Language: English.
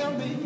tell me,